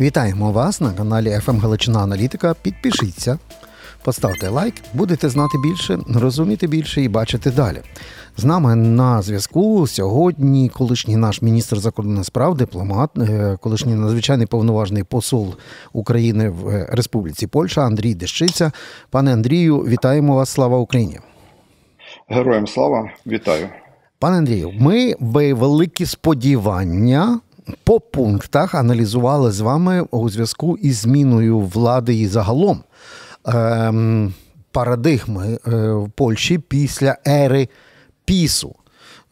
Вітаємо вас на каналі ФМ Галичина Аналітика. Підпишіться, поставте лайк, будете знати більше, розуміти більше і бачити далі. З нами на зв'язку сьогодні колишній наш міністр закордонних справ, дипломат, е, колишній надзвичайний повноважний посол України в е, Республіці Польща Андрій Дещиця. Пане Андрію, вітаємо вас! Слава Україні! Героям слава, вітаю. Пане Андрію, ми великі сподівання по пунктах аналізували з вами у зв'язку із зміною влади і загалом ем, парадигми е, в Польщі після ери пісу.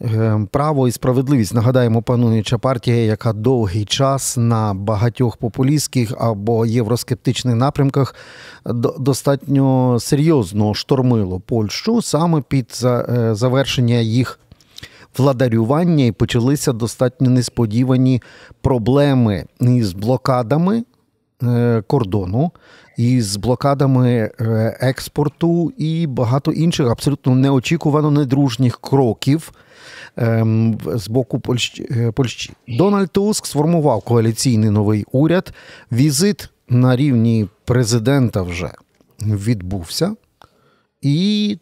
Ем, Право і справедливість нагадаємо, пануюча партія, яка довгий час на багатьох популістських або євроскептичних напрямках достатньо серйозно штормило Польщу саме під е, завершення їх владарювання і почалися достатньо несподівані проблеми із блокадами е, кордону, із блокадами е, експорту і багато інших абсолютно неочікувано недружніх кроків. Ем, з боку. Е, Польщі. Дональд Туск сформував коаліційний новий уряд. Візит на рівні президента вже відбувся. І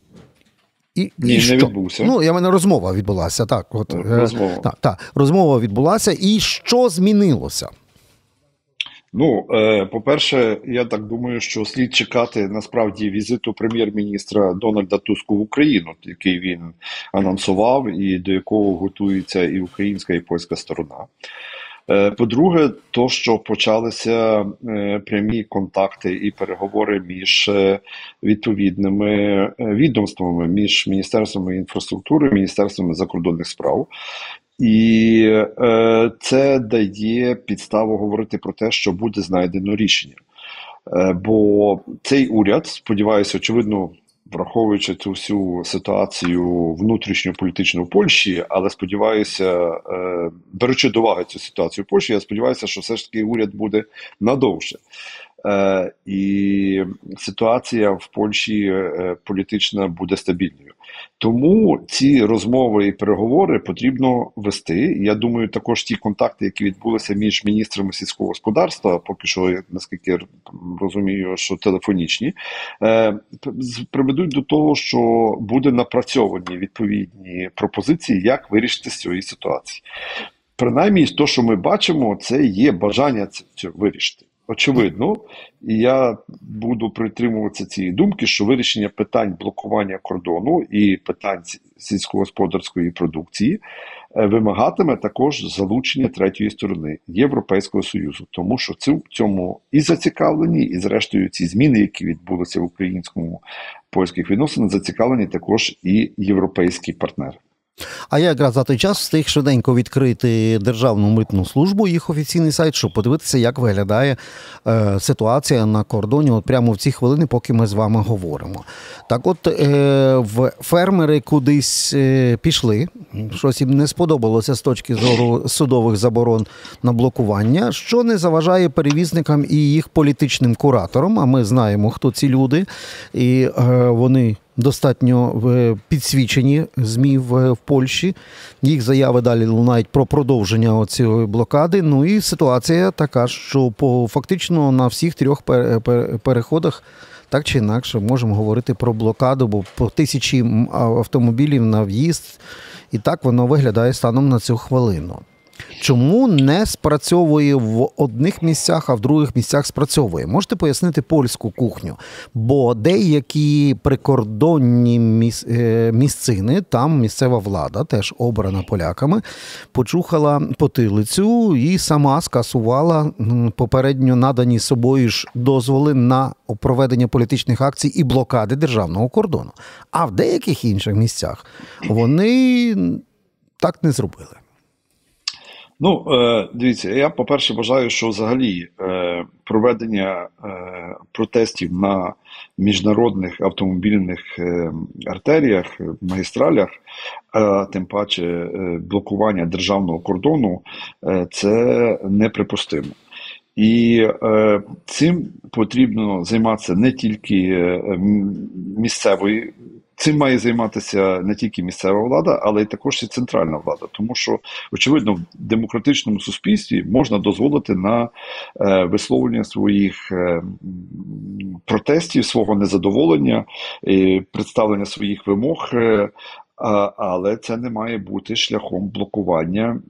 і, Ні, і що? не відбувся. Ну, я мене розмова відбулася. Так, от е, розмова. Так, так, розмова відбулася. І що змінилося? Ну, е, по-перше, я так думаю, що слід чекати насправді візиту прем'єр-міністра Дональда Туску в Україну, який він анонсував, і до якого готується і українська, і польська сторона. Е, по-друге, то що почалися е, прямі контакти і переговори між е, відповідними відомствами, між міністерствами інфраструктури, міністерствами закордонних справ. І це дає підставу говорити про те, що буде знайдено рішення. Бо цей уряд, сподіваюся, очевидно, враховуючи цю всю ситуацію внутрішньополітичну в Польщі, але сподіваюся, е, беручи до уваги цю ситуацію в Польщі, я сподіваюся, що все ж таки уряд буде надовше. Е, і ситуація в Польщі е, політична буде стабільною. Тому ці розмови і переговори потрібно вести. Я думаю, також ті контакти, які відбулися між міністрами сільського господарства, поки що, наскільки розумію, що телефонічні, е, приведуть до того, що буде напрацьовані відповідні пропозиції, як вирішити з цієї ситуації. Принаймні, то, що ми бачимо, це є бажання це вирішити очевидно, і я буду притримуватися цієї думки, що вирішення питань блокування кордону і питань сільськогосподарської продукції е, вимагатиме також залучення третьої сторони Європейського союзу, тому що в цьому і зацікавлені, і зрештою ці зміни, які відбулися в українському польських відносинах, зацікавлені також і європейські партнери. А я якраз за той час встиг швиденько відкрити державну митну службу, їх офіційний сайт, щоб подивитися, як виглядає е, ситуація на кордоні, от прямо в ці хвилини, поки ми з вами говоримо. Так, от е, в фермери кудись е, пішли, щось їм не сподобалося з точки зору судових заборон на блокування, що не заважає перевізникам і їх політичним кураторам. А ми знаємо, хто ці люди, і е, вони достатньо е, підсвічені змі в Польщі. Їх заяви далі лунають про продовження цієї блокади. Ну і ситуація така, що по фактично на всіх трьох переходах. Так чи інакше можемо говорити про блокаду, бо по тисячі автомобілів на в'їзд, і так воно виглядає станом на цю хвилину. Чому не спрацьовує в одних місцях, а в других місцях спрацьовує? Можете пояснити польську кухню? Бо деякі прикордонні е, місцини, там місцева влада, теж обрана поляками, почухала потилицю і сама скасувала попередньо надані собою ж дозволи на проведення політичних акцій і блокади державного кордону. А в деяких інших місцях вони так не зробили. Ну, е, дивіться, я, по-перше, вважаю, що взагалі е, проведення е, протестів на міжнародних автомобільних артеріях, магістралях, а тим паче блокування державного кордону, це неприпустимо. І цим потрібно займатися не тільки місцевої цим має займатися не тільки місцева влада, але й також і центральна влада, тому що очевидно в демократичному суспільстві можна дозволити на е, висловлення своїх е, протестів, свого незадоволення, е, представлення своїх вимог. Але це не має бути шляхом блокування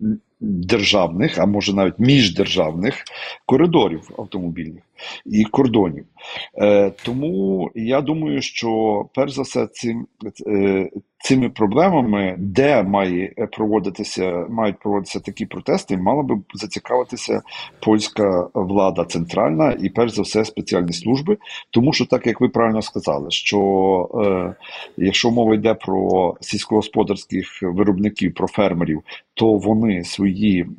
державних, а може навіть міждержавних коридорів автомобільних і кордонів. Е, Тому я думаю, що перш за все цим е, цими проблемами, де має проводитися, мають проводитися такі протести, мала би зацікавитися польська влада центральна і перш за все спеціальні служби, тому що так як ви правильно сказали, що е, якщо мова йде про сільськогосподарських виробників, про фермерів, то вони свої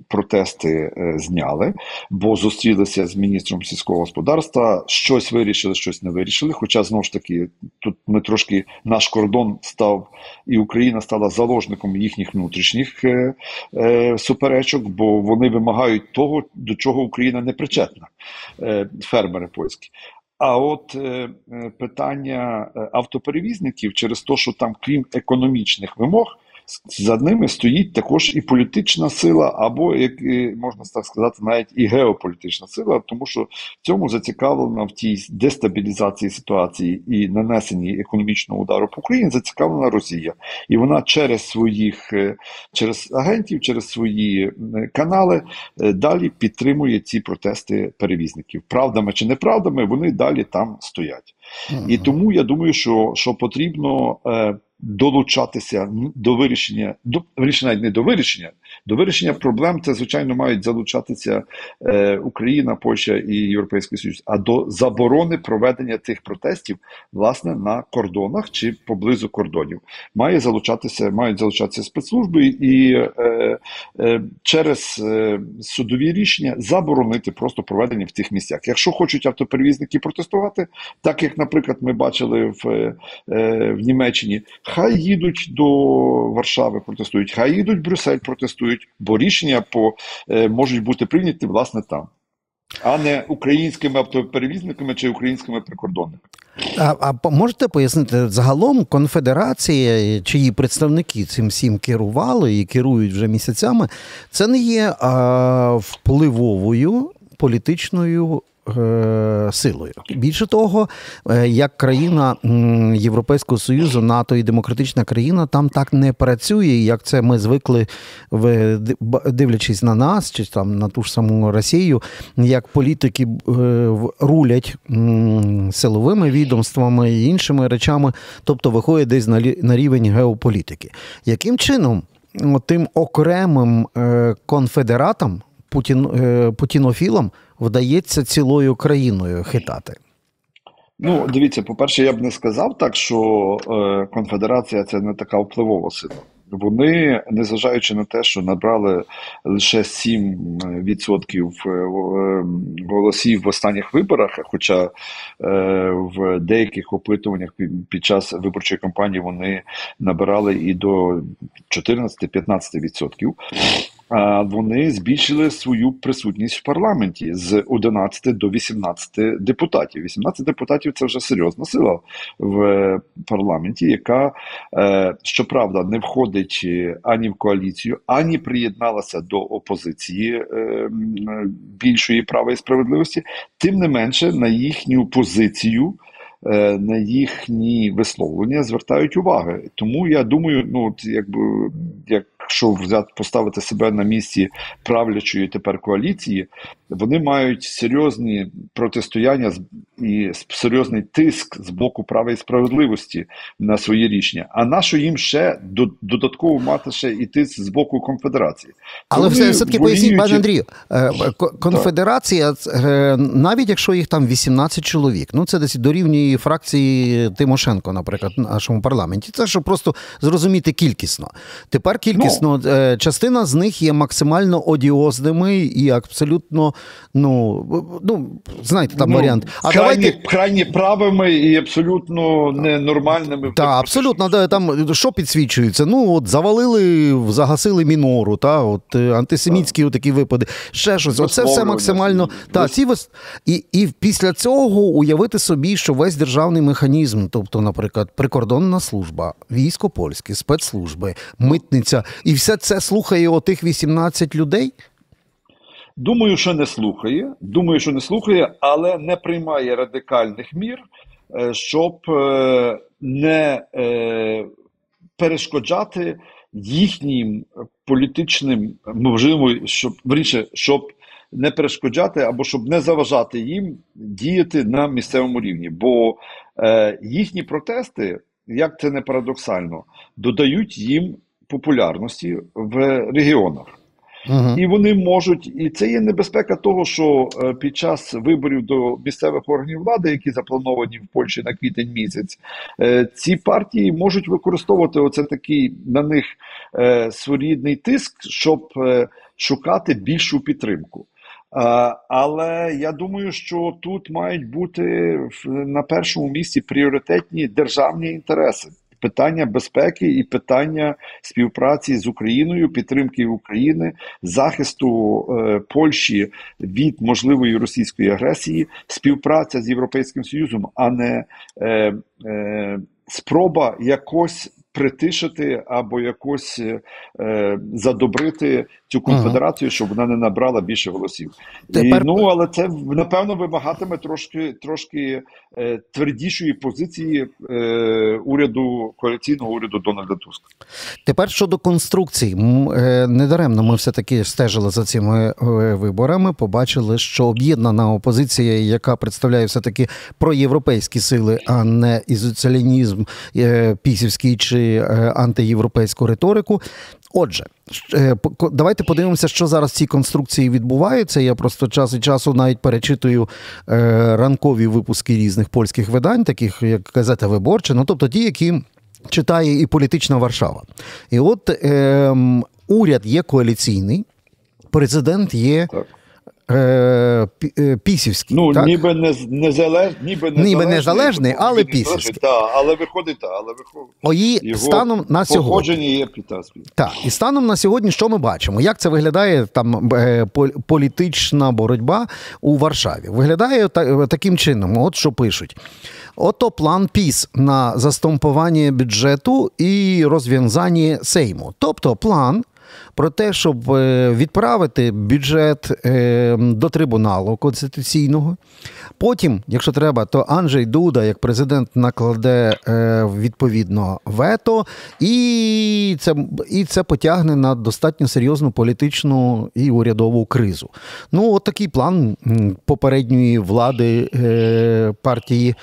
протести е, зняли, бо зустрілися з міністром сільського господарства, щось вирішили, щось не вирішили. Хоча знову ж таки, тут ми трошки наш кордон став, і Україна стала заложником їхніх внутрішніх е, е, суперечок, бо вони вимагають того, до чого Україна не причетна, фермери польські. А от е, питання автоперевізників через те, що там, крім економічних вимог, за ними стоїть також і політична сила, або як можна так сказати, навіть і геополітична сила, тому що в цьому зацікавлена в тій дестабілізації ситуації і нанесенні економічного удару по Україні, зацікавлена Росія, і вона через своїх е, через агентів, через свої канали е, далі підтримує ці протести перевізників. Правдами чи неправдами, вони далі там стоять. І тому я думаю, що що потрібно е, долучатися до вирішення, до вирішення не до вирішення, до вирішення проблем це, звичайно, мають залучатися е, Україна, Польща і Європейський Союз, а до заборони проведення цих протестів власне на кордонах чи поблизу кордонів. Має залучатися, мають залучатися спецслужби і е, е, через е, судові рішення заборонити просто проведення в цих місцях. Якщо хочуть автоперевізники протестувати, так як, наприклад, ми бачили в, е, в Німеччині, хай їдуть до Варшави, протестують, хай їдуть в Брюссель, протестують працюють, бо рішення по е, можуть бути прийняті власне там, а не українськими автоперевізниками чи українськими прикордонниками. А а можете пояснити загалом конфедерація, чиї представники цим всім керували і керують вже місяцями, це не є а, впливовою політичною силою. Більше того, е, як країна Європейського Союзу, НАТО і демократична країна там так не працює, як це ми звикли дивлячись на нас, чи там на ту ж саму Росію, як політики е, рулять силовими відомствами і іншими речами, тобто виходять десь на рівень геополітики. Яким чином тим окремим конфедератам, путін, путінофілам вдається цілою країною хитати? Ну, дивіться, по-перше, я б не сказав так, що е, конфедерація це не така впливова сила. Вони, незважаючи на те, що набрали лише 7% е, е, голосів в останніх виборах, хоча е, в деяких опитуваннях під час виборчої кампанії вони набирали і до 14-15%, вони збільшили свою присутність в парламенті з 11 до 18 депутатів. 18 депутатів це вже серйозна сила в парламенті, яка щоправда не входить ані в коаліцію, ані приєдналася до опозиції більшої права і справедливості. Тим не менше на їхню позицію. На їхні висловлення звертають уваги, тому я думаю, ну якби як якщо взяти поставити себе на місці правлячої тепер коаліції, вони мають серйозні протистояння і серйозний тиск з боку права і справедливості на свої рішення. А нащо їм ще додатково мати ще і тиск з боку конфедерації? Але все все таки поясніть, пане Андрію, е, конфедерація, е, навіть якщо їх там 18 чоловік, ну це десь дорівнює фракції Тимошенко, наприклад, в нашому парламенті. Це щоб просто зрозуміти кількісно. Тепер кількісно дійсно е, частина з них є максимально одіозними і абсолютно, ну ну знаєте, там Ну, варіант. А крайні, давайте крайні правими і абсолютно ненормальними. Так, абсолютно, да, там що підсвічується? Ну, от завалили, загасили мінору, та, от е, антисемітські такі випади, ще щось. Оце все максимально. Та, ці і, і після цього уявити собі, що весь державний механізм, тобто, наприклад, прикордонна служба, військо польське, спецслужби, митниця, і все це слухає отих 18 людей. Думаю, що не слухає. Думаю, що не слухає, але не приймає радикальних мір, е, щоб е, не е, перешкоджати їхнім політичним, можливо, щоб вріше, щоб не перешкоджати або щоб не заважати їм діяти на місцевому рівні. Бо їхні протести, як це не парадоксально, додають їм популярності в регіонах. Угу. І вони можуть, і це є небезпека того, що е, під час виборів до місцевих органів влади, які заплановані в Польщі на квітень місяць, е, ці партії можуть використовувати оце такий на них е, своєрідний тиск, щоб шукати більшу підтримку. Але я думаю, що тут мають бути на першому місці пріоритетні державні інтереси. Питання безпеки і питання співпраці з Україною, підтримки України, захисту е, Польщі від можливої російської агресії, співпраця з Європейським Союзом, а не е, е, спроба якось притишити або якось е, задобрити цю конфедерацію, щоб вона не набрала більше голосів. Тепер- І, ну але це напевно вимагатиме трошки трошки е, твердішої позиції е, уряду коаліційного уряду Дональда Туска. Тепер щодо конструкцій, е, недаремно ми все таки стежили за цими е, виборами. Побачили, що об'єднана опозиція, яка представляє все таки проєвропейські сили, а не ізоціалінізм е, пісівський чи е, антиєвропейську риторику. Отже, е, давайте подивимося, що зараз в цій конструкції відбувається. Я просто час від часу навіть перечитую е, ранкові випуски різних польських видань, таких як газета Виборча, ну тобто ті, які читає і політична Варшава. І от ем, уряд є коаліційний, президент є Так. Е, е, пісівський. Ну так? ніби не ніби, ніби незалежний, незалежний, але ніби пісівський. незалежний, та, але виходить, та, але виходить. Ої Його станом на сьогодні. є. Так, і станом на сьогодні, що ми бачимо? Як це виглядає там е, політична боротьба у Варшаві? Виглядає та- таким чином: от що пишуть. Ото план ПІС на застомпування бюджету і розв'язання Сейму. Тобто план про те, щоб е, відправити бюджет е, до трибуналу конституційного. Потім, якщо треба, то Анджей Дуда, як президент, накладе е, відповідно вето, і це, і це потягне на достатньо серйозну політичну і урядову кризу. Ну, от такий план попередньої влади е, партії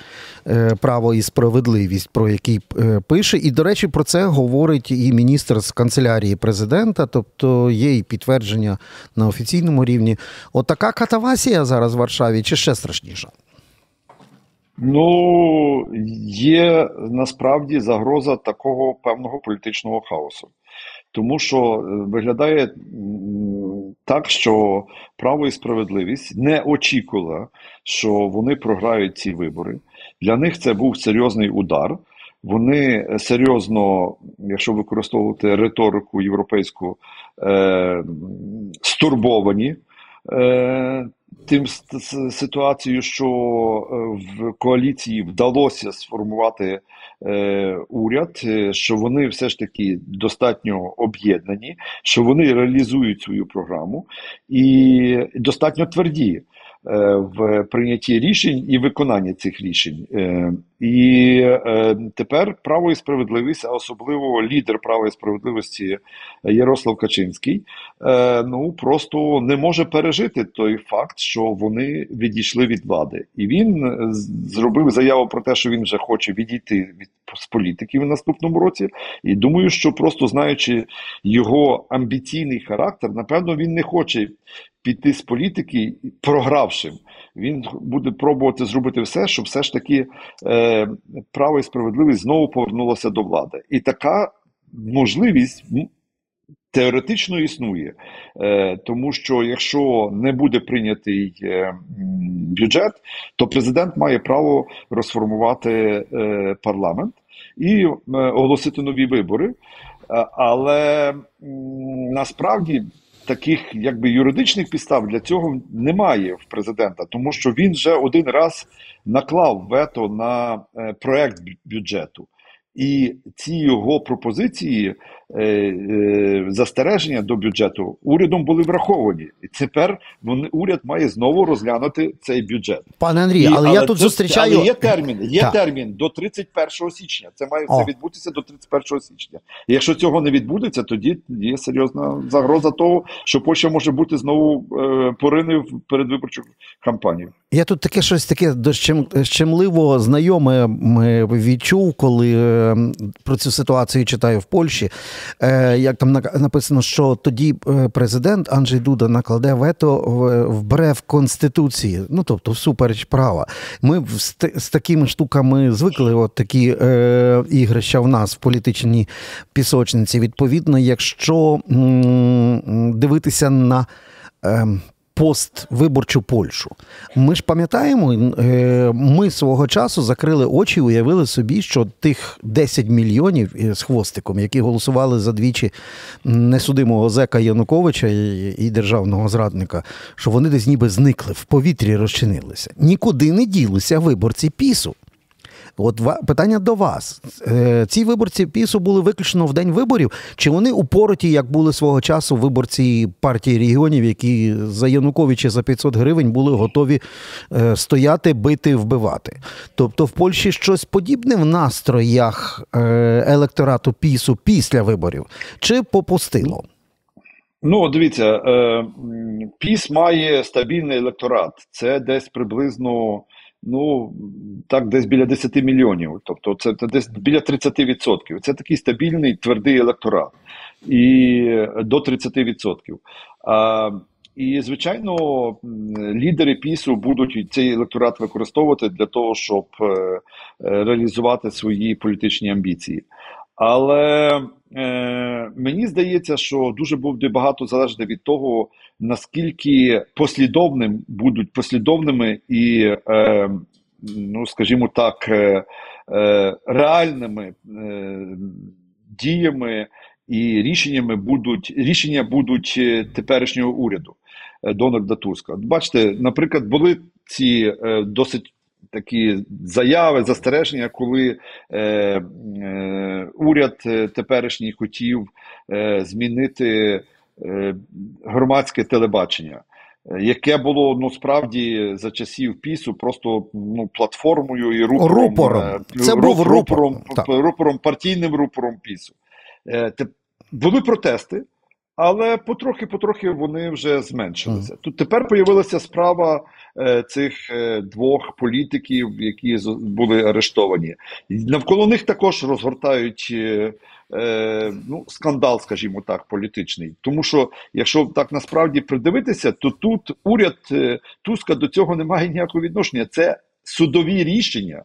е, Право і справедливість, про який е, пише. І, до речі, про це говорить і міністр з канцелярії президента, тобто є і підтвердження на офіційному рівні. От катавасія зараз в Варшаві, чи ще страшніша? Ну, є насправді загроза такого певного політичного хаосу. Тому що е, виглядає так, що право і справедливість не очікувала, що вони програють ці вибори. Для них це був серйозний удар. Вони серйозно, якщо використовувати риторику європейську, е, стурбовані е, тим ситуацією, що е, в коаліції вдалося сформувати е, уряд, е, що вони все ж таки достатньо об'єднані, що вони реалізують свою програму і достатньо тверді в прийнятті рішень і виконанні цих рішень. Е, І е, тепер право і справедливість, а особливо лідер права і справедливості Ярослав Качинський, е, ну просто не може пережити той факт, що вони відійшли від влади, і він е, зробив заяву про те, що він вже хоче відійти від з політики в наступному році. І думаю, що просто знаючи його амбіційний характер, напевно, він не хоче піти з політики програвшим. Він буде пробувати зробити все, щоб все ж таки е, право і справедливість знову повернулося до влади. І така можливість теоретично існує, е, тому що якщо не буде прийнятий е, бюджет, то президент має право розформувати е, парламент і оголосити нові вибори. Але насправді таких якби юридичних підстав для цього немає в президента, тому що він вже один раз наклав вето на е, проект бюджету. І ці його пропозиції, застереження до бюджету урядом були враховані. І тепер вони, уряд має знову розглянути цей бюджет. Пане Андрій, І- але, я тут це- зустрічаю. Але є термін, є Так. термін до 31 січня. Це має це відбутися до 31 січня. І якщо цього не відбудеться, тоді є серйозна загроза того, що Польща може бути знову е, порине в передвиборчу кампанію. Я тут таке щось таке дощем- щемливо знайоме відчув, коли е, про цю ситуацію читаю в Польщі. Е, Як там на- написано, що тоді е, президент Анджей Дуда накладе вето в- брев Конституції, ну тобто всупереч права. Ми з такими штуками звикли, от такі е, ігрища в нас в політичній пісочниці. Відповідно, якщо м, дивитися на. Е, Поствиборчу Польщу. Ми ж пам'ятаємо, е, ми свого часу закрили очі, уявили собі, що тих 10 мільйонів е, з хвостиком, які голосували за двічі несудимого зека Януковича і державного зрадника, що вони десь ніби зникли, в повітрі розчинилися. Нікуди не ділися виборці пісу. От питання до вас. Е, Ці виборці пісу були виключно в день виборів, чи вони упороті, як були свого часу виборці партії регіонів, які за Януковича за 500 гривень були готові е, стояти, бити, вбивати? Тобто в Польщі щось подібне в настроях е, електорату пісу після виборів, чи попустило? Ну, дивіться, ПІС має стабільний електорат. Це десь приблизно, ну так, десь біля 10 мільйонів. Тобто, це, десь біля 30%. Це такий стабільний твердий електорат. І до 30%. А, і, звичайно, лідери ПІСу будуть цей електорат використовувати для того, щоб е, реалізувати свої політичні амбіції. Але е, мені здається, що дуже буде багато залежати від того, наскільки послідовним будуть послідовними і, е, ну скажімо так, е, е, реальними е, діями і рішеннями будуть рішення будуть е, теперішнього уряду е, Дональда Туска. Бачите, наприклад, були ці е, досить такі заяви, застереження, коли е, е, уряд е, теперішній хотів е, змінити е, громадське телебачення. Яке було ну справді за часів пісу просто ну платформою і рупором, Рупором. е, Це ру- був рупор, рупором, рупором, партійним рупором пісу. Е, те- були протести, але потрохи-потрохи вони вже зменшилися. Тут тепер появилася справа цих е, двох політиків, які були арештовані. Навколо них також розгортають е, е, ну, скандал, скажімо так, політичний. Тому що, якщо так насправді придивитися, то тут уряд е, Туска до цього не має ніякого відношення. Це судові рішення.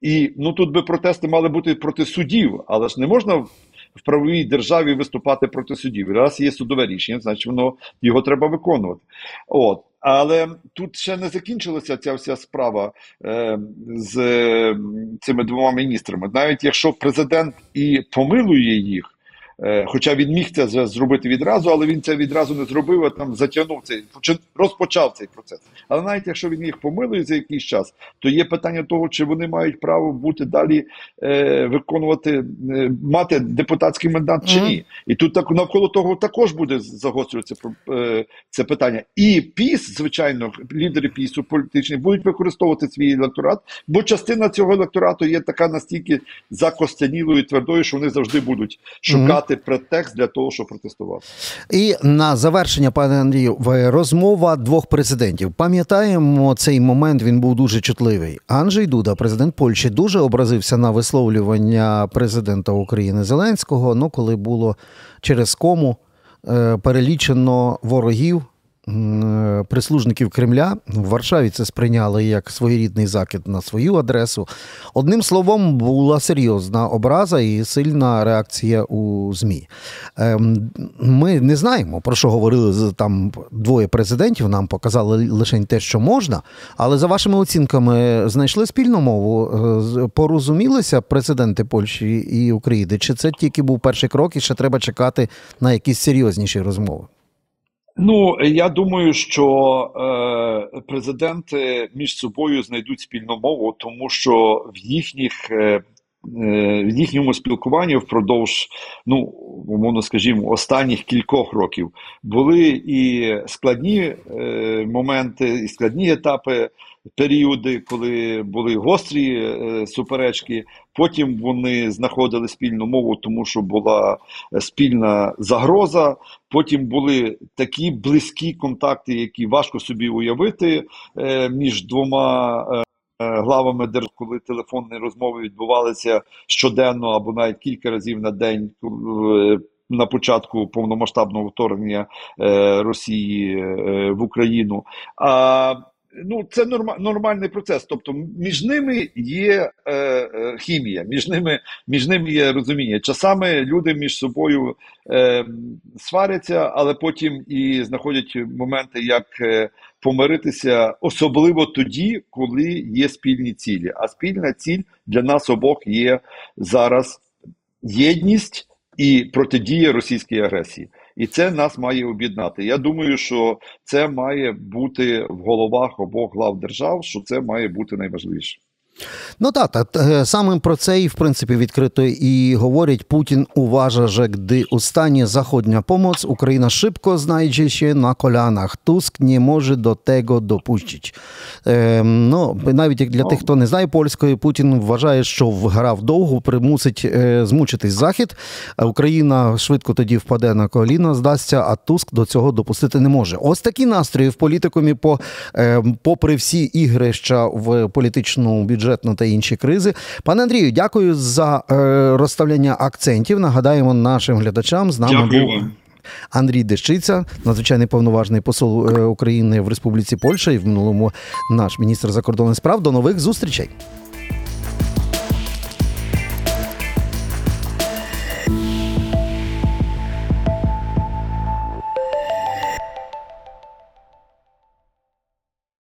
І ну тут би протести мали бути проти судів, але ж не можна в правовій державі виступати проти судів. Раз є судове рішення, значить воно його треба виконувати. От. Але тут ще не закінчилася ця вся справа е, з цими двома міністрами. Навіть якщо президент і помилує їх, хоча він міг це зробити відразу, але він це відразу не зробив, а там затягнув цей розпочав цей процес. Але навіть якщо він їх помилує за якийсь час, то є питання того, чи вони мають право бути далі е, виконувати, е, мати депутатський мандат чи ні. І тут так навколо того також буде загострюватися е, це питання. І піс, звичайно, лідери пісу політичні будуть використовувати свій електорат, бо частина цього електорату є така настільки закостянілою і твердою, що вони завжди будуть шукати претекст для того, щоб протестувати. І на завершення, пане Андрію, в- розмова двох президентів. Пам'ятаємо цей момент, він був дуже чутливий. Анджей Дуда, президент Польщі, дуже образився на висловлювання президента України Зеленського. Ну, коли було через кому е, перелічено ворогів е, прислужників Кремля в Варшаві це сприйняли як своєрідний закид на свою адресу. Одним словом, була серйозна образа і сильна реакція у ЗМІ. Ем, Ми не знаємо, про що говорили там двоє президентів. Нам показали лише те, що можна. Але за вашими оцінками знайшли спільну мову, Е, порозумілися президенти Польщі і України? Чи це тільки був перший крок, і ще треба чекати на якісь серйозніші розмови? Ну, я думаю, що е, президенти між собою знайдуть спільну мову, тому що в їхніх. Е, в їхньому спілкуванні впродовж, ну, умовно скажімо, останніх кількох років були і складні е, моменти, і складні етапи, періоди, коли були гострі е, суперечки. Потім вони знаходили спільну мову, тому що була е, спільна загроза. Потім були такі близькі контакти, які важко собі уявити е, між двома е, е, главами держ, коли телефонні розмови відбувалися щоденно або навіть кілька разів на день. е, На початку повномасштабного вторгнення е, Росії е, в Україну. Ну це норма, нормальний процес. Тобто між ними є е, е, хімія, між ними, між ними є розуміння. Часами люди між собою е, сваряться, але потім і знаходять моменти, як е, помиритися, особливо тоді, коли є спільні цілі. А спільна ціль для нас обох є зараз єдність і протидія російській агресії. І це нас має об'єднати. Я думаю, що це має бути в головах обох глав держав, що це має бути найважливіше. No tak, tak, e, samym про це і в принципі відкрито і говорять. Путін że gdy ustanie zachodnia pomoc, Ukraina szybko znajdzie się na kolanach. Tusk nie może do tego dopuścić. Е, ну, навіть як для тих, хто не знає польської, Путін вважає, що вграв довго, примусить е, змучитись захід. Україна швидко тоді впаде на коліна, здасться, а Туск до цього допустити не може. Ось такі настрої в політикумі, по, е, попри всі ігрища в політичну, бюджетну та інші кризи. Пане Андрію, дякую за е, розставляння акцентів. Нагадаємо нашим глядачам. З нами Дякую був. Андрій Дещиця, надзвичайний повноважний посол е, України в Республіці Польща і в минулому наш міністр закордонних справ. До нових зустрічей.